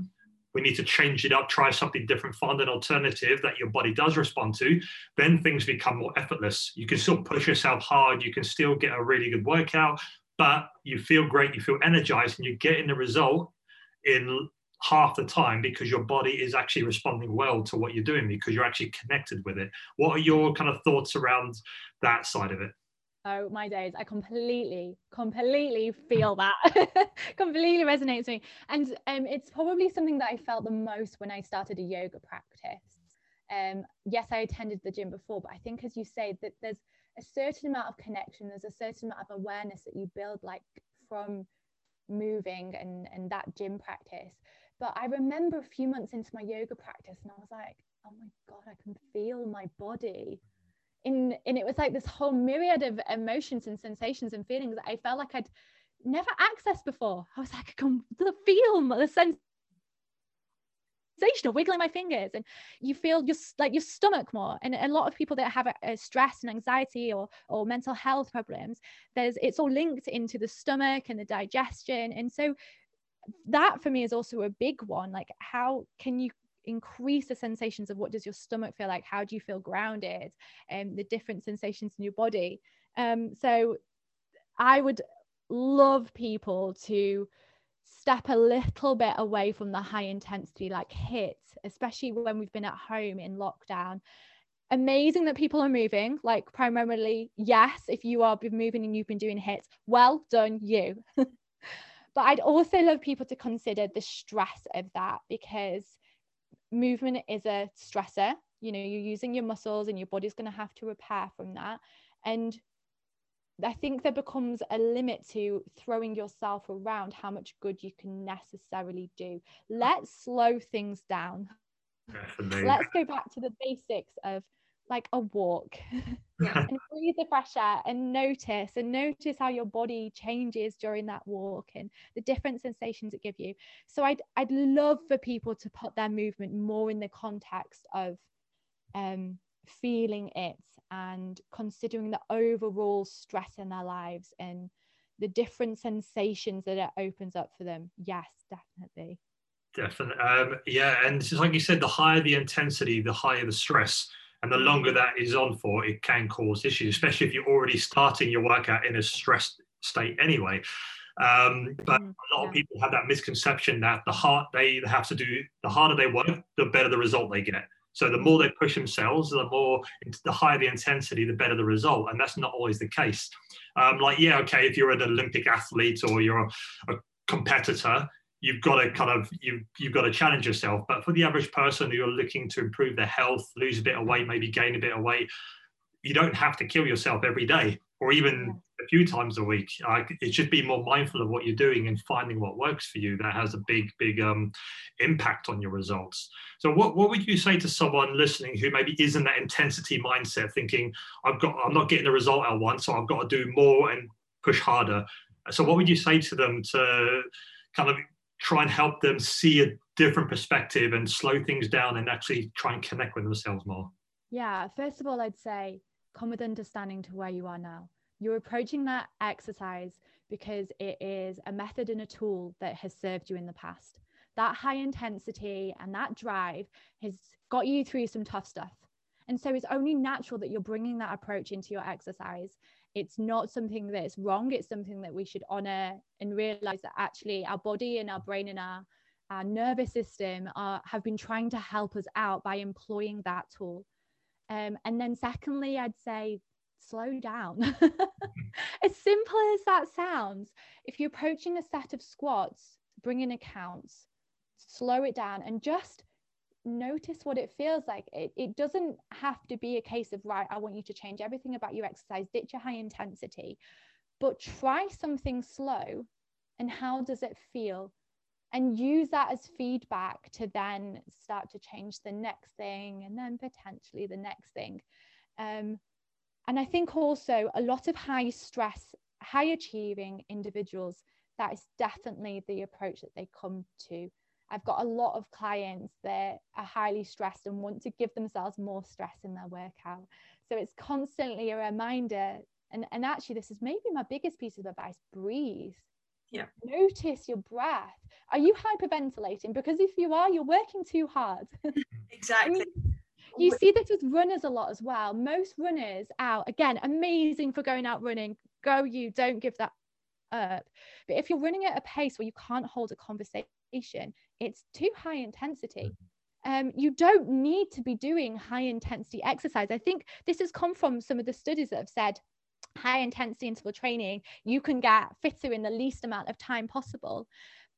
We need to change it up, try something different, find an alternative that your body does respond to. Then things become more effortless. You can still push yourself hard. You can still get a really good workout, but you feel great, you feel energized, and you're getting the result in half the time because your body is actually responding well to what you're doing because you're actually connected with it. What are your kind of thoughts around that side of it? Oh my days, I completely, completely feel that. completely resonates with me. And um, it's probably something that I felt the most when I started a yoga practice. Um, yes, I attended the gym before, but I think as you say that there's a certain amount of connection, there's a certain amount of awareness that you build like from moving and, and that gym practice. But I remember a few months into my yoga practice and I was like, oh my God, I can feel my body in and it was like this whole myriad of emotions and sensations and feelings that I felt like I'd never accessed before. I was like, I can feel the sensation of wiggling my fingers and you feel just like your stomach more. And a lot of people that have a, a stress and anxiety or or mental health problems there's it's all linked into the stomach and the digestion. And so that for me is also a big one. Like how can you increase the sensations of what does your stomach feel like? How do you feel grounded? And um, the different sensations in your body. Um, so i would love people to step a little bit away from the high intensity like HIIT especially when we've been at home in lockdown. Amazing that people are moving. Like primarily yes if you are moving and you've been doing HIITs well done you. But i'd also love people to consider the stress of that because movement is a stressor. You know you're using your muscles and your body's going to have to repair from that. And i think there becomes a limit to throwing yourself around how much good you can necessarily do. Let's slow things down. Definitely. let's go back to the basics of like a walk and breathe the fresh air and notice and notice how your body changes during that walk and the different sensations it give you. So i'd i'd love for people to put their movement more in the context of um feeling it and considering the overall stress in their lives and the different sensations that it opens up for them. Yes definitely. Definitely um, yeah and just like you said the higher the intensity the higher the stress and the longer that is on for, it can cause issues, especially if you're already starting your workout in a stressed state anyway. Um, but mm, a lot of people have that misconception that the heart they have to do, the harder they work, the better the result they get. So the more they push themselves, the more the higher the intensity, the better the result, and that's not always the case. Um, like yeah, okay, if you're an Olympic athlete or you're a, a competitor, you've got to kind of you you've got to challenge yourself. But for the average person who are looking to improve their health, lose a bit of weight, maybe gain a bit of weight, you don't have to kill yourself every day or even a few times a week. Uh, it should be more mindful of what you're doing and finding what works for you. That has a big, big um, impact on your results. So, what, what would you say to someone listening who maybe is in that intensity mindset, thinking, "I've got, I'm not getting the result I want, so I've got to do more and push harder." So, what would you say to them to kind of try and help them see a different perspective and slow things down and actually try and connect with themselves more? Yeah, first of all, I'd say come with understanding to where you are now. You're approaching that exercise because it is a method and a tool that has served you in the past. That high intensity and that drive has got you through some tough stuff. And so it's only natural that you're bringing that approach into your exercise it's not something that's wrong it's something that we should honor and realize that actually our body and our brain and our, our nervous system are, have been trying to help us out by employing that tool. Um, and then secondly i'd say slow down. As simple as that sounds if you're approaching a set of squats bring in accounts slow it down and just notice what it feels like. It, it doesn't have to be a case of, right, I want you to change everything about your exercise, ditch your high intensity, but try something slow. And how does it feel? And use that as feedback to then start to change the next thing and then potentially the next thing. Um, and I think also a lot of high stress, high achieving individuals, that is definitely the approach that they come to I've got a lot of clients that are highly stressed and want to give themselves more stress in their workout. So it's constantly a reminder. And, and actually, this is maybe my biggest piece of advice breathe. Yeah. Notice your breath. Are you hyperventilating? Because if you are, you're working too hard. Exactly. You see this with runners a lot as well. Most runners out, again, amazing for going out running. Go you, don't give that up. But if you're running at a pace where you can't hold a conversation, it's too high intensity. Mm-hmm. Um, you don't need to be doing high intensity exercise. I think this has come from some of the studies that have said high intensity interval training, you can get fitter in the least amount of time possible.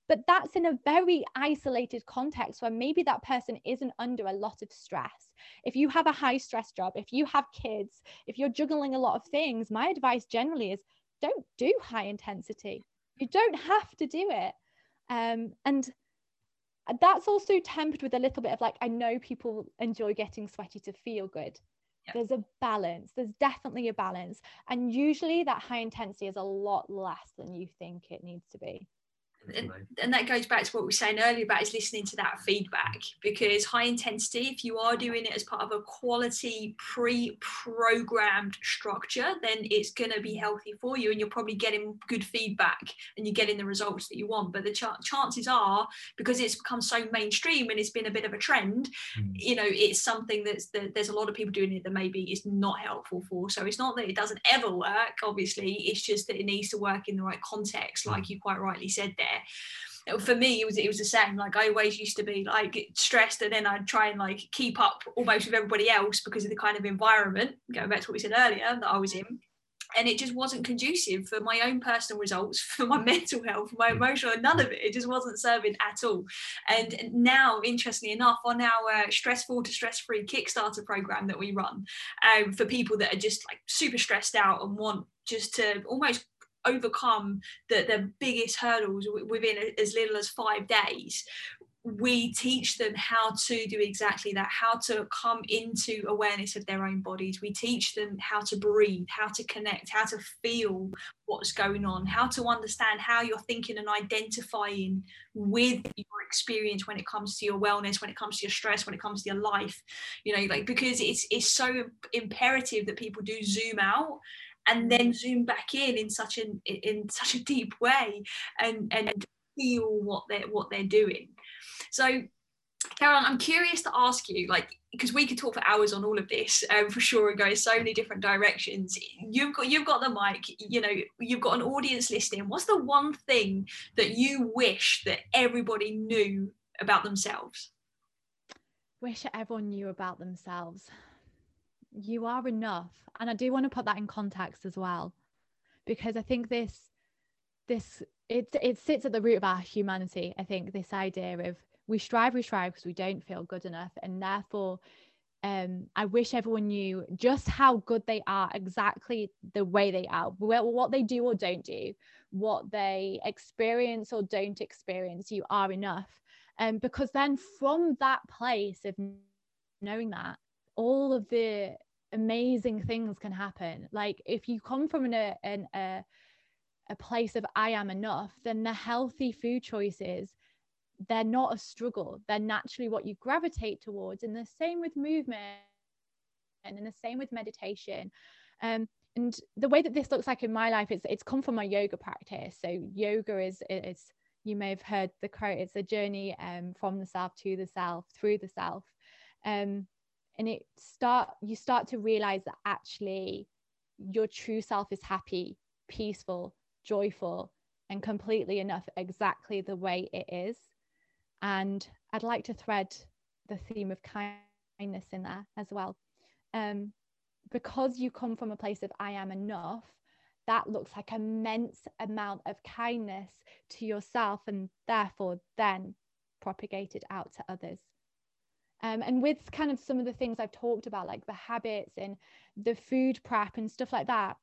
But that's in a very isolated context where maybe that person isn't under a lot of stress. If you have a high stress job, if you have kids, if you're juggling a lot of things, my advice generally is don't do high intensity. You don't have to do it. Um, and that's also tempered with a little bit of like, I know people enjoy getting sweaty to feel good. There's a balance. There's definitely a balance. And usually that high intensity is a lot less than you think it needs to be and, and, that goes back to what we were saying earlier about is listening to that feedback because high intensity if you are doing it as part of a quality pre-programmed structure then it's going to be healthy for you and you're probably getting good feedback and you're getting the results that you want but the ch- chances are because it's become so mainstream and it's been a bit of a trend mm. you know it's something that's that there's a lot of people doing it that maybe is not helpful for so it's not that it doesn't ever work obviously it's just that it needs to work in the right context like mm. you quite rightly said there for me it was it was the same. Like i always used to be like stressed and then i'd try and like keep up almost with everybody else because of the kind of environment going back to what we said earlier that i was in. And it just wasn't conducive for my own personal results for my mental health my mm. emotional none of it. It just wasn't serving at all. And now interestingly enough on our stressful to stress-free kickstarter program that we run um, for people that are just like super stressed out and want just to almost overcome the, the biggest hurdles within as little as five days we teach them how to do exactly that how to come into awareness of their own bodies. We teach them how to breathe how to connect how to feel what's going on how to understand how you're thinking and identifying with your experience when it comes to your wellness when it comes to your stress when it comes to your life. You know like because it's it's so imperative that people do zoom out and then zoom back in in such an in such a deep way and and feel what they're what they're doing so Caroline, I'm curious to ask you, like, because we could talk for hours on all of this um, for sure and go in so many different directions. You've got you've got the mic, you know, you've got an audience listening. What's the one thing that you wish that everybody knew about themselves? Wish everyone knew about themselves you are enough and i do want to put that in context as well because i think this this it it sits at the root of our humanity i think this idea of we strive we strive because we don't feel good enough and therefore um, I wish everyone knew just how good they are, exactly the way they are, what they do or don't do, what they experience or don't experience. You are enough, um, because then from that place of knowing that, all of the amazing things can happen. Like if you come from an, an, a, a place of i am enough then the healthy food choices they're not a struggle. They're naturally what you gravitate towards. And the same with movement and the same with meditation. Um, and the way that this looks like in my life it's it's come from my yoga practice. So yoga is is you may have heard the quote it's a journey um, from the self to the self through the self. Um, and it start you start to realize that actually your true self is happy peaceful joyful and completely enough exactly the way it is. And i'd like to thread the theme of kindness in there as well. Um, because you come from a place of i am enough that looks like immense amount of kindness to yourself and therefore then propagated out to others um, and with kind of some of the things I've talked about, like the habits and the food prep and stuff like that,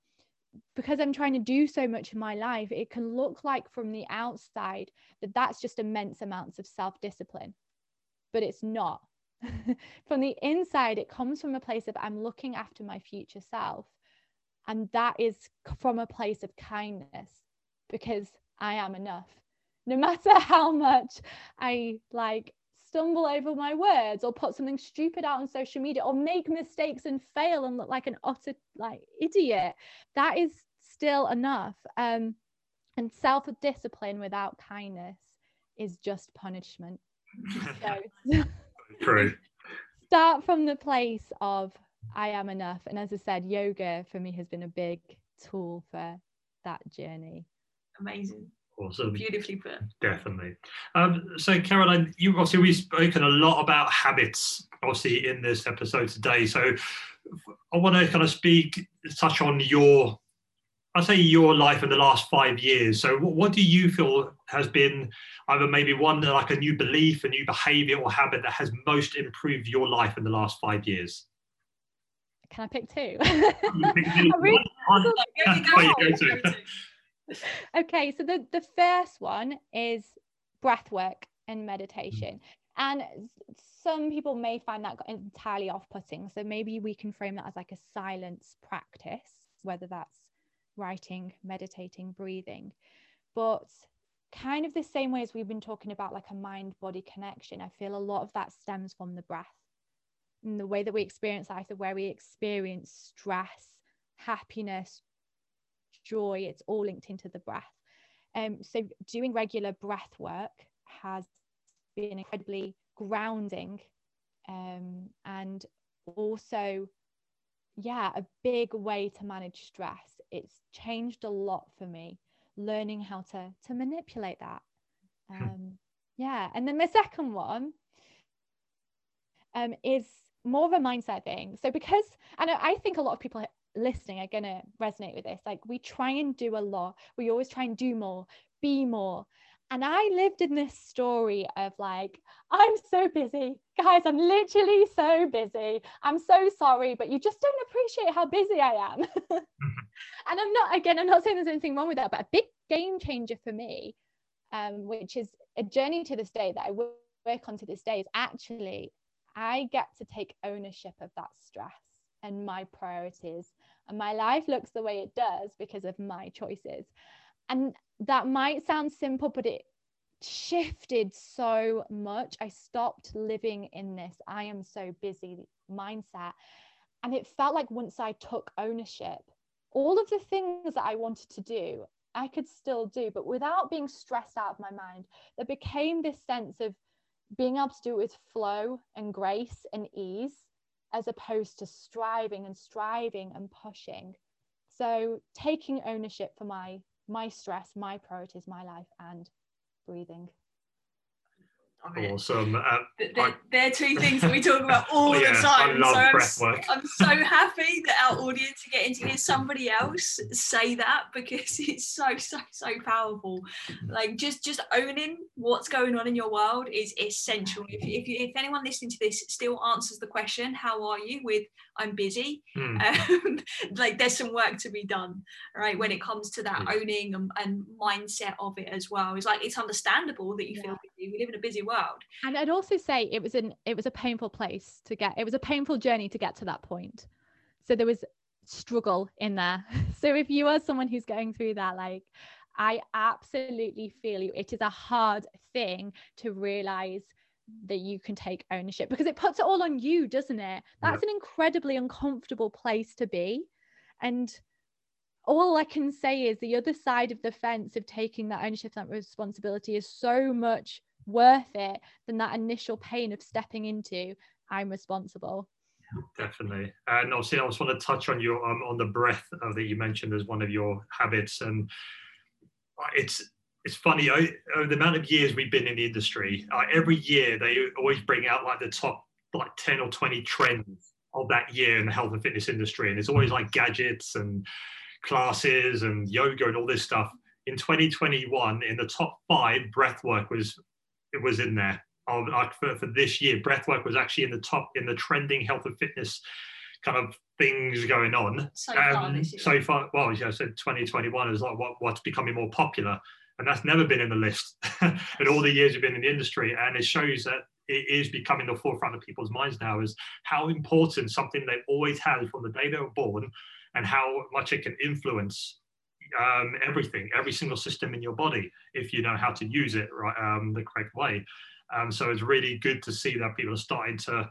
because I'm trying to do so much in my life, it can look like from the outside that that's just immense amounts of self discipline, but it's not. from the inside, it comes from a place of I'm looking after my future self. And that is from a place of kindness because I am enough. No matter how much I like stumble over my words or put something stupid out on social media or make mistakes and fail and look like an utter like idiot. That is still enough. Um and self-discipline without kindness is just punishment. So True. start from the place of i am enough. And as i said yoga for me has been a big tool for that journey. Amazing. Awesome. Beautifully put. Definitely. Um, so, Caroline, you obviously we've spoken a lot about habits, obviously, in this episode today. So, I want to kind of speak, touch on your, I'll say your life in the last five years. So, what, what do you feel has been either maybe one like a new belief, a new behavior or habit that has most improved your life in the last five years? Can I pick two? I really, one, one, okay, so the, the first one is breath work and meditation. Mm. And some people may find that entirely off putting. So maybe we can frame that as like a silence practice, whether that's writing, meditating, breathing. But kind of the same way as we've been talking about like a mind body connection, I feel a lot of that stems from the breath and the way that we experience life, the way we experience stress, happiness, joy, it's all linked into the breath. Um, so doing regular breath work has been incredibly grounding um, and also yeah a big way to manage stress it's changed a lot for me learning how to to manipulate that hmm. um, yeah and then the second one um, is more of a mindset thing so because and I think a lot of people listening are going to resonate with this. Like we try and do a lot. We always try and do more, be more. And I lived in this story of like, I'm so busy. Guys, I'm literally so busy. I'm so sorry, but you just don't appreciate how busy I am. and I'm not, again, I'm not saying there's anything wrong with that, but a big game changer for me, um, which is a journey to this day that I work on to this day, is actually I get to take ownership of that stress and my priorities. And my life looks the way it does because of my choices. And that might sound simple, but it shifted so much. I stopped living in this I am so busy mindset. And it felt like once I took ownership, all of the things that I wanted to do, I could still do, but without being stressed out of my mind, there became this sense of being able to do it with flow and grace and ease as opposed to striving and striving and pushing. So taking ownership for my my stress my priorities my life and breathing awesome. Uh, they're, they're, two things that we talk about all yeah, the time. so I'm, I'm, so happy that our audience are getting to hear somebody else say that because it's so so so powerful. Like just just owning what's going on in your world is essential. If if, you, if anyone listening to this still answers the question, "How are you?" with "I'm busy," hmm. um, like there's some work to be done, right? When it comes to that hmm. owning and, and, mindset of it as well, it's like it's understandable that you yeah. feel busy. We live in a busy world. And I'd also say it was an it was a painful place to get. It was a painful journey to get to that point. So there was struggle in there. So if you are someone who's going through that, like I absolutely feel you. It is a hard thing to realize that you can take ownership because it puts it all on you, doesn't it? That's yeah. an incredibly uncomfortable place to be. And all I can say is the other side of the fence of taking that ownership, that responsibility is so much worth it than that initial pain of stepping into I'm responsible. Definitely, and obviously, I just want to touch on your um, on the breath uh, that you mentioned as one of your habits, and uh, it's it's funny I, the amount of years we've been in the industry. Uh, every year, they always bring out like the top like ten or twenty trends of that year in the health and fitness industry, and it's always like gadgets and classes and yoga and all this stuff. In 2021, in the top five, breath work was it was in there. Like for, for this year, breathwork was actually in the top in the trending health and fitness kind of things going on. So far, um, so far well, yeah, I said 2021 is like what, what's becoming more popular, and that's never been in the list in all the years you've been in the industry. And it shows that it is becoming the forefront of people's minds now is how important something they've always had from the day they were born, and how much it can influence um, everything, every single system in your body, if you know how to use it right um, the correct way. Um, so it's really good to see that people are starting to.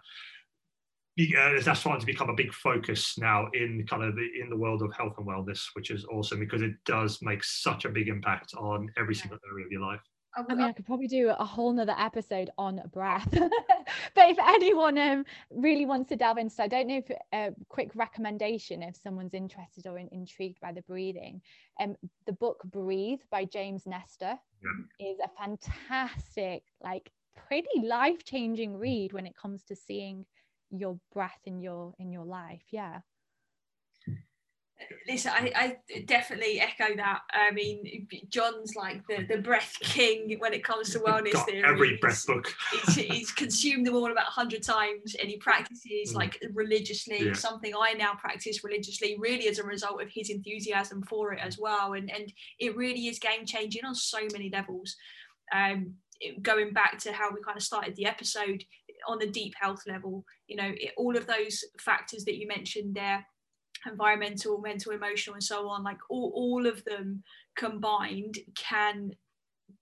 Uh, that's starting to become a big focus now in kind of the in the world of health and wellness, which is awesome because it does make such a big impact on every single area of your life. I, I mean, I could probably do a whole nother episode on breath. but if anyone um, really wants to delve into, I don't know if a uh, quick recommendation if someone's interested or in, intrigued by the breathing. Um, the book Breathe by James Nestor yeah. is a fantastic, like pretty life-changing read when it comes to seeing your breath in your in your life. Yeah listen, I, I definitely echo that. I mean, John's like the, the breath king when it comes to wellness Got theory. Every breath book. he's, he's, consumed them all about hundred times, and he practices mm. like religiously. Yeah. Something I now practice religiously, really as a result of his enthusiasm for it as well. And and it really is game changing on so many levels. Um, going back to how we kind of started the episode on a deep health level, you know, it, all of those factors that you mentioned there environmental, mental, emotional, and so on, like all, all of them combined can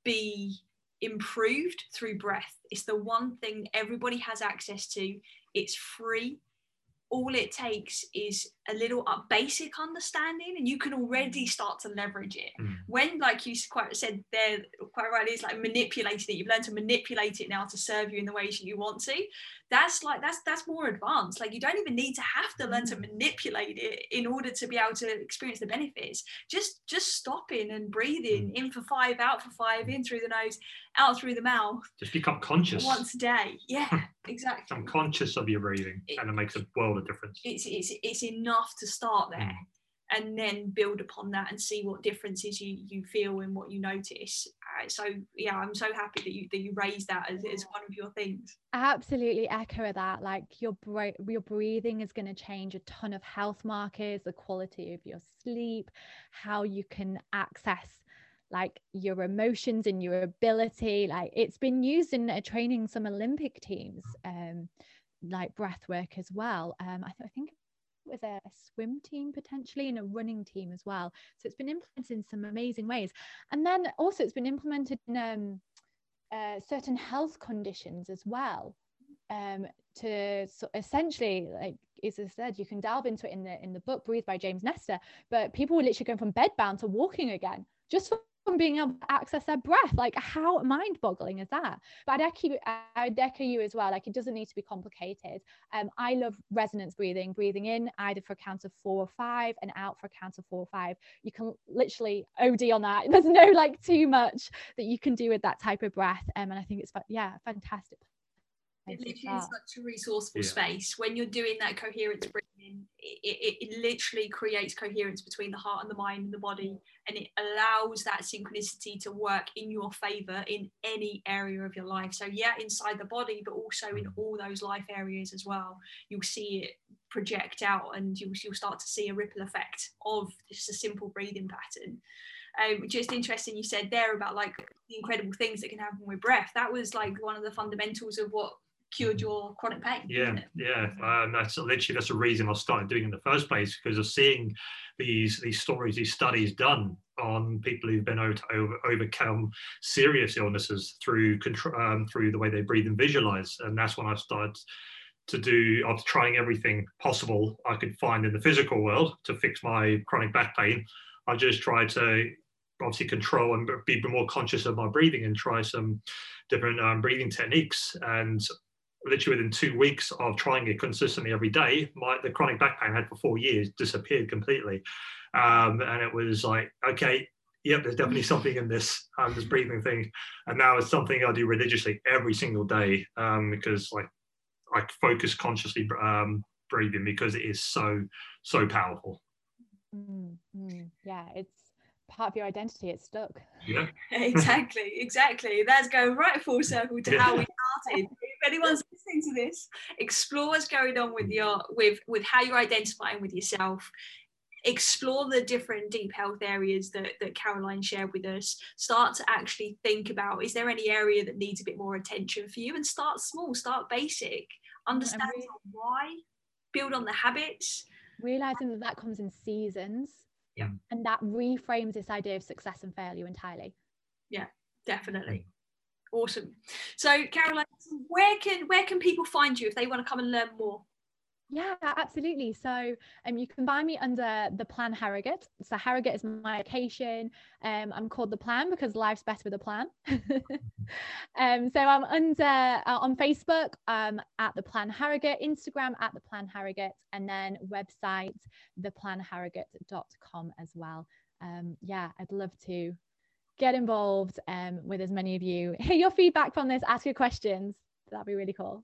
be improved through breath. It's the one thing everybody has access to. It's free all it takes is a little uh, basic understanding and you can already mm. start to leverage it. Mm. when like you quite said there quite rightly it's like manipulating it. You've learned to manipulate it now to serve you in the ways that you want to. That's like that's that's more advanced. Like you don't even need to have to learn to mm. manipulate it in order to be able to experience the benefits. Just just stopping and breathing mm. in for five out for five in through the nose out through the mouth just become conscious. once a day. Yeah exactly. I'm conscious of your breathing it, and it makes a world of difference. It's it's, it's enough to start there mm and then build upon that and see what differences you you feel and what you notice. Uh, so yeah i'm so happy that you that you raised that as, as one of your things. Absolutely echo that. Like your bre- your breathing is going to change a ton of health markers the quality of your sleep how you can access like your emotions and your ability. Like it's been used in uh, training some olympic teams um like breath work as well. Um I, th- I think with a, swim team potentially and a running team as well. So it's been implemented in some amazing ways. And then also it's been implemented in um, uh, certain health conditions as well. Um, to so essentially, like as I said, you can delve into it in the in the book "Breathe" by James Nestor. But people were literally going from bedbound to walking again, just for being able to access their breath. Like, how mind boggling is that? But I'd echo, I'd echo you as well. Like, it doesn't need to be complicated. Um, I love resonance breathing, breathing in either for a count of four or five and out for a count of four or five. You can literally OD on that. There's no like too much that you can do with that type of breath. Um, and I think it's, yeah, fantastic it literally is such a resourceful yeah. space. When you're doing that coherence breathing it, it, it, literally creates coherence between the heart and the mind and the body and it allows that synchronicity to work in your favor in any area of your life. So yeah inside the body but also in mm. all those life areas as well. You'll see it project out and you'll, you'll start to see a ripple effect of just a simple breathing pattern. Um, just interesting you said there about like the incredible things that can happen with breath. That was like one of the fundamentals of what cured your chronic pain. Yeah, yeah. Um, that's literally that's the reason I started doing in the first place because of seeing these these stories, these studies done on people who've been able to over, overcome serious illnesses through control um, through the way they breathe and visualize, and that's when I started to do I was trying everything possible I could find in the physical world to fix my chronic back pain. I just tried to obviously control and be more conscious of my breathing and try some different um, breathing techniques and literally within two weeks of trying it consistently every day, my the chronic back pain I had for four years disappeared completely. Um, and it was like, okay, yep, there's definitely something in this um, this breathing thing. And now it's something I do religiously every single day um, because like I focus consciously um, breathing because it is so so powerful. Mm-hmm. Yeah, it's part of your identity. It's stuck. Yeah, exactly, exactly. That's going right full circle to yeah. how we started. if anyone's listening to this, explore what's going on with hmm. your with with how you're identifying with yourself. Explore the different deep health areas that, that Caroline shared with us. Start to actually think about is there any area that needs a bit more attention for you? And start small, start basic, understand really, why, build on the habits. Realizing that that comes in seasons yeah. And that reframes this idea of success and failure entirely. Yeah, definitely. Awesome. So Caroline, where can where can people find you if they want to come and learn more? Yeah, absolutely. So um, you can find me under the Plan Harrogate. So Harrogate is my location. Um, I'm called the Plan because life's better with a plan. um, so I'm under uh, on Facebook um, at the Plan Harrogate, Instagram at the Plan Harrogate, and then website theplanharrogate.com as well. Um, yeah, I'd love to get involved um, with as many of you. Hear your feedback from this. Ask your questions. That'd be really cool.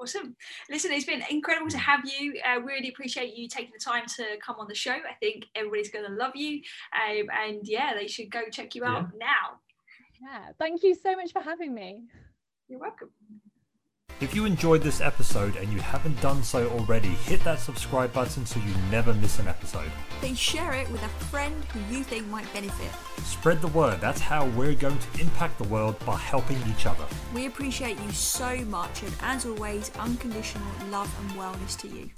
Awesome. Listen, it's been incredible to have you. I uh, really appreciate you taking the time to come on the show. I think everybody's going to love you. Um, and yeah, they should go check you out yeah. now. Yeah. Thank you so much for having me. You're welcome. If you enjoyed this episode and you haven't done so already, hit that subscribe button so you never miss an episode. Then share it with a friend who you think might benefit. Spread the word. That's how we're going to impact the world by helping each other. We appreciate you so much, and as always, unconditional love and wellness to you.